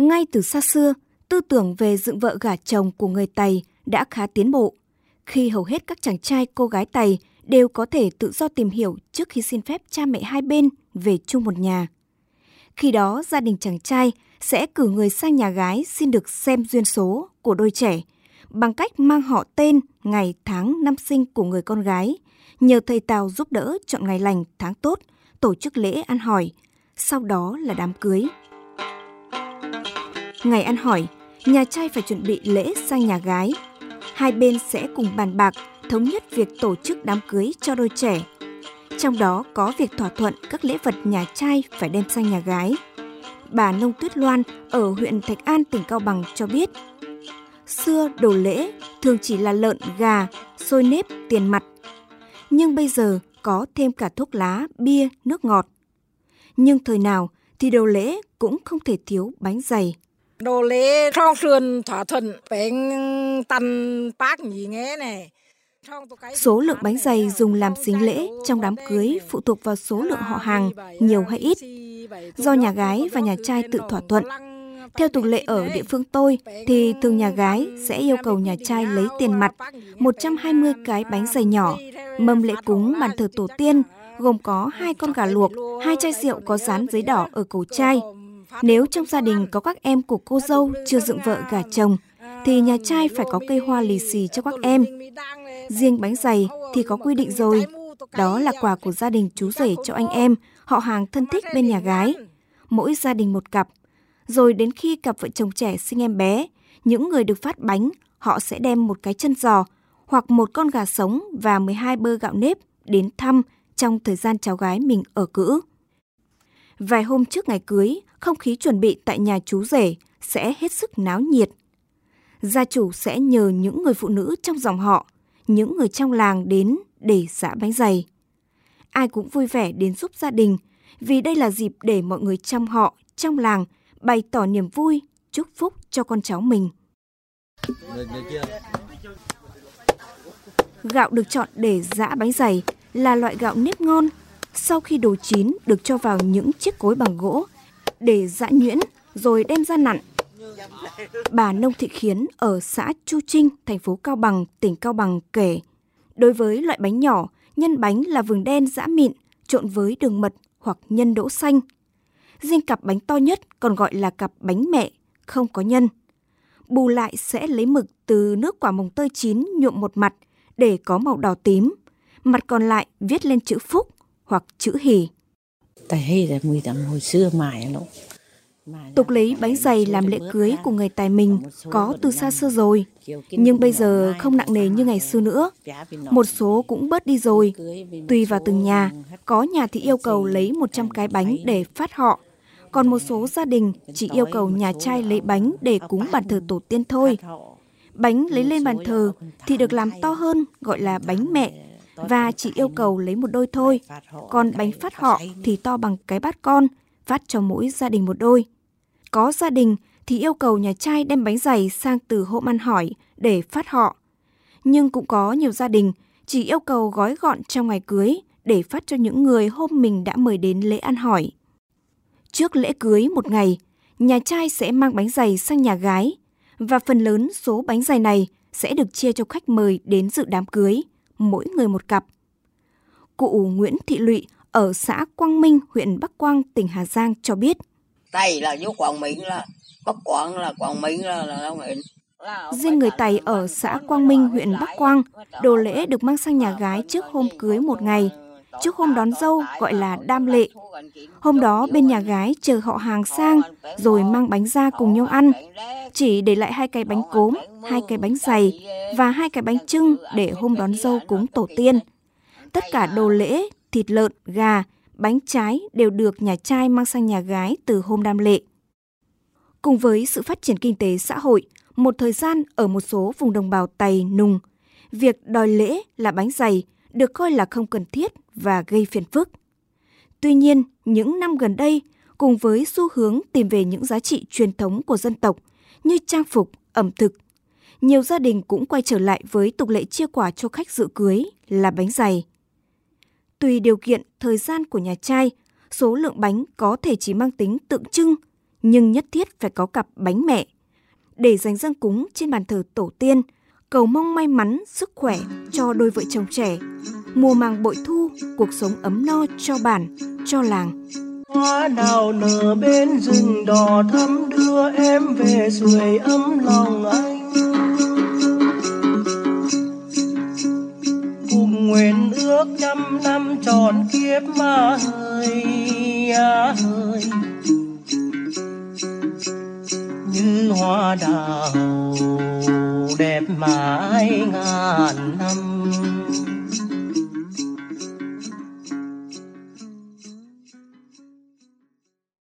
Ngay từ xa xưa, tư tưởng về dựng vợ gả chồng của người Tày đã khá tiến bộ, khi hầu hết các chàng trai cô gái Tày đều có thể tự do tìm hiểu trước khi xin phép cha mẹ hai bên về chung một nhà. Khi đó, gia đình chàng trai sẽ cử người sang nhà gái xin được xem duyên số của đôi trẻ bằng cách mang họ tên, ngày, tháng, năm sinh của người con gái, nhờ thầy Tào giúp đỡ chọn ngày lành, tháng tốt, tổ chức lễ ăn hỏi, sau đó là đám cưới. Ngày ăn hỏi, nhà trai phải chuẩn bị lễ sang nhà gái. Hai bên sẽ cùng bàn bạc, thống nhất việc tổ chức đám cưới cho đôi trẻ. Trong đó có việc thỏa thuận các lễ vật nhà trai phải đem sang nhà gái. Bà Nông Tuyết Loan ở huyện Thạch An, tỉnh Cao Bằng cho biết, xưa đồ lễ thường chỉ là lợn, gà, xôi nếp, tiền mặt. Nhưng bây giờ có thêm cả thuốc lá, bia, nước ngọt. Nhưng thời nào thì đồ lễ cũng không thể thiếu bánh dày. Đồ lễ trong sườn thỏa thuận bánh tăn bác nhỉ nghe này. Số lượng bánh dày dùng làm xính lễ trong đám cưới phụ thuộc vào số lượng họ hàng, nhiều hay ít. Do nhà gái và nhà trai tự thỏa thuận. Theo tục lệ ở địa phương tôi thì thường nhà gái sẽ yêu cầu nhà trai lấy tiền mặt 120 cái bánh dày nhỏ, mâm lễ cúng bàn thờ tổ tiên gồm có hai con gà luộc, hai chai rượu có dán giấy đỏ ở cổ chai. Nếu trong gia đình có các em của cô dâu chưa dựng vợ gả chồng, thì nhà trai phải có cây hoa lì xì cho các em. Riêng bánh dày thì có quy định rồi. Đó là quà của gia đình chú rể cho anh em, họ hàng thân thích bên nhà gái. Mỗi gia đình một cặp. Rồi đến khi cặp vợ chồng trẻ sinh em bé, những người được phát bánh, họ sẽ đem một cái chân giò hoặc một con gà sống và 12 bơ gạo nếp đến thăm trong thời gian cháu gái mình ở cữ. Vài hôm trước ngày cưới, không khí chuẩn bị tại nhà chú rể sẽ hết sức náo nhiệt. Gia chủ sẽ nhờ những người phụ nữ trong dòng họ, những người trong làng đến để giã bánh dày. Ai cũng vui vẻ đến giúp gia đình vì đây là dịp để mọi người trong họ, trong làng bày tỏ niềm vui, chúc phúc cho con cháu mình. Gạo được chọn để giã bánh dày là loại gạo nếp ngon. Sau khi đồ chín được cho vào những chiếc cối bằng gỗ để giã nhuyễn rồi đem ra nặn. Bà Nông Thị Khiến ở xã Chu Trinh, thành phố Cao Bằng, tỉnh Cao Bằng kể, đối với loại bánh nhỏ, nhân bánh là vừng đen giã mịn trộn với đường mật hoặc nhân đỗ xanh. Riêng cặp bánh to nhất còn gọi là cặp bánh mẹ, không có nhân. Bù lại sẽ lấy mực từ nước quả mồng tơi chín nhuộm một mặt để có màu đỏ tím, mặt còn lại viết lên chữ phúc hoặc chữ lắm. Tục lấy bánh dày làm lễ cưới của người tài mình có từ xa xưa rồi, nhưng bây giờ không nặng nề như ngày xưa nữa. Một số cũng bớt đi rồi. Tùy vào từng nhà, có nhà thì yêu cầu lấy 100 cái bánh để phát họ, còn một số gia đình chỉ yêu cầu nhà trai lấy bánh để cúng bàn thờ tổ tiên thôi. Bánh lấy lên bàn thờ thì được làm to hơn, gọi là bánh mẹ, và chỉ yêu cầu lấy một đôi thôi. Còn bánh phát họ thì to bằng cái bát con, phát cho mỗi gia đình một đôi. Có gia đình thì yêu cầu nhà trai đem bánh dày sang từ hộ ăn hỏi để phát họ. Nhưng cũng có nhiều gia đình chỉ yêu cầu gói gọn trong ngày cưới để phát cho những người hôm mình đã mời đến lễ ăn hỏi. Trước lễ cưới một ngày, nhà trai sẽ mang bánh dày sang nhà gái và phần lớn số bánh dày này sẽ được chia cho khách mời đến dự đám cưới, mỗi người một cặp. Cụ Nguyễn Thị Lụy ở xã Quang Minh, huyện Bắc Quang, tỉnh Hà Giang cho biết. Tây là vô Quảng Minh là Bắc Quang là Quảng Minh là là Long Nguyễn. Riêng người Tày ở xã Quang Minh, huyện Bắc Quang, đồ lễ được mang sang nhà gái trước hôm cưới một ngày. Trước hôm đón dâu gọi là đam lệ. Hôm đó bên nhà gái chờ họ hàng sang rồi mang bánh ra cùng nhau ăn. Chỉ để lại hai cái bánh cốm, hai cái bánh dày và hai cái bánh trưng để hôm đón dâu cúng tổ tiên. Tất cả đồ lễ, thịt lợn, gà, bánh trái đều được nhà trai mang sang nhà gái từ hôm đam lệ. Cùng với sự phát triển kinh tế xã hội, một thời gian ở một số vùng đồng bào Tày, Nùng, việc đòi lễ là bánh dày được coi là không cần thiết và gây phiền phức. Tuy nhiên, những năm gần đây, cùng với xu hướng tìm về những giá trị truyền thống của dân tộc như trang phục, ẩm thực, nhiều gia đình cũng quay trở lại với tục lệ chia quả cho khách dự cưới là bánh dày. Tùy điều kiện, thời gian của nhà trai, số lượng bánh có thể chỉ mang tính tượng trưng, nhưng nhất thiết phải có cặp bánh mẹ để dành dâng cúng trên bàn thờ tổ tiên, cầu mong may mắn, sức khỏe cho đôi vợ chồng trẻ, mùa màng bội thu, cuộc sống ấm no cho bản, cho làng. Hoa đào nở bên rừng đỏ thắm đưa em về sưởi ấm lòng anh. Cùng nguyện ước trăm năm tròn kiếp mà hơi à hơi như hoa đào đẹp mãi ngàn năm.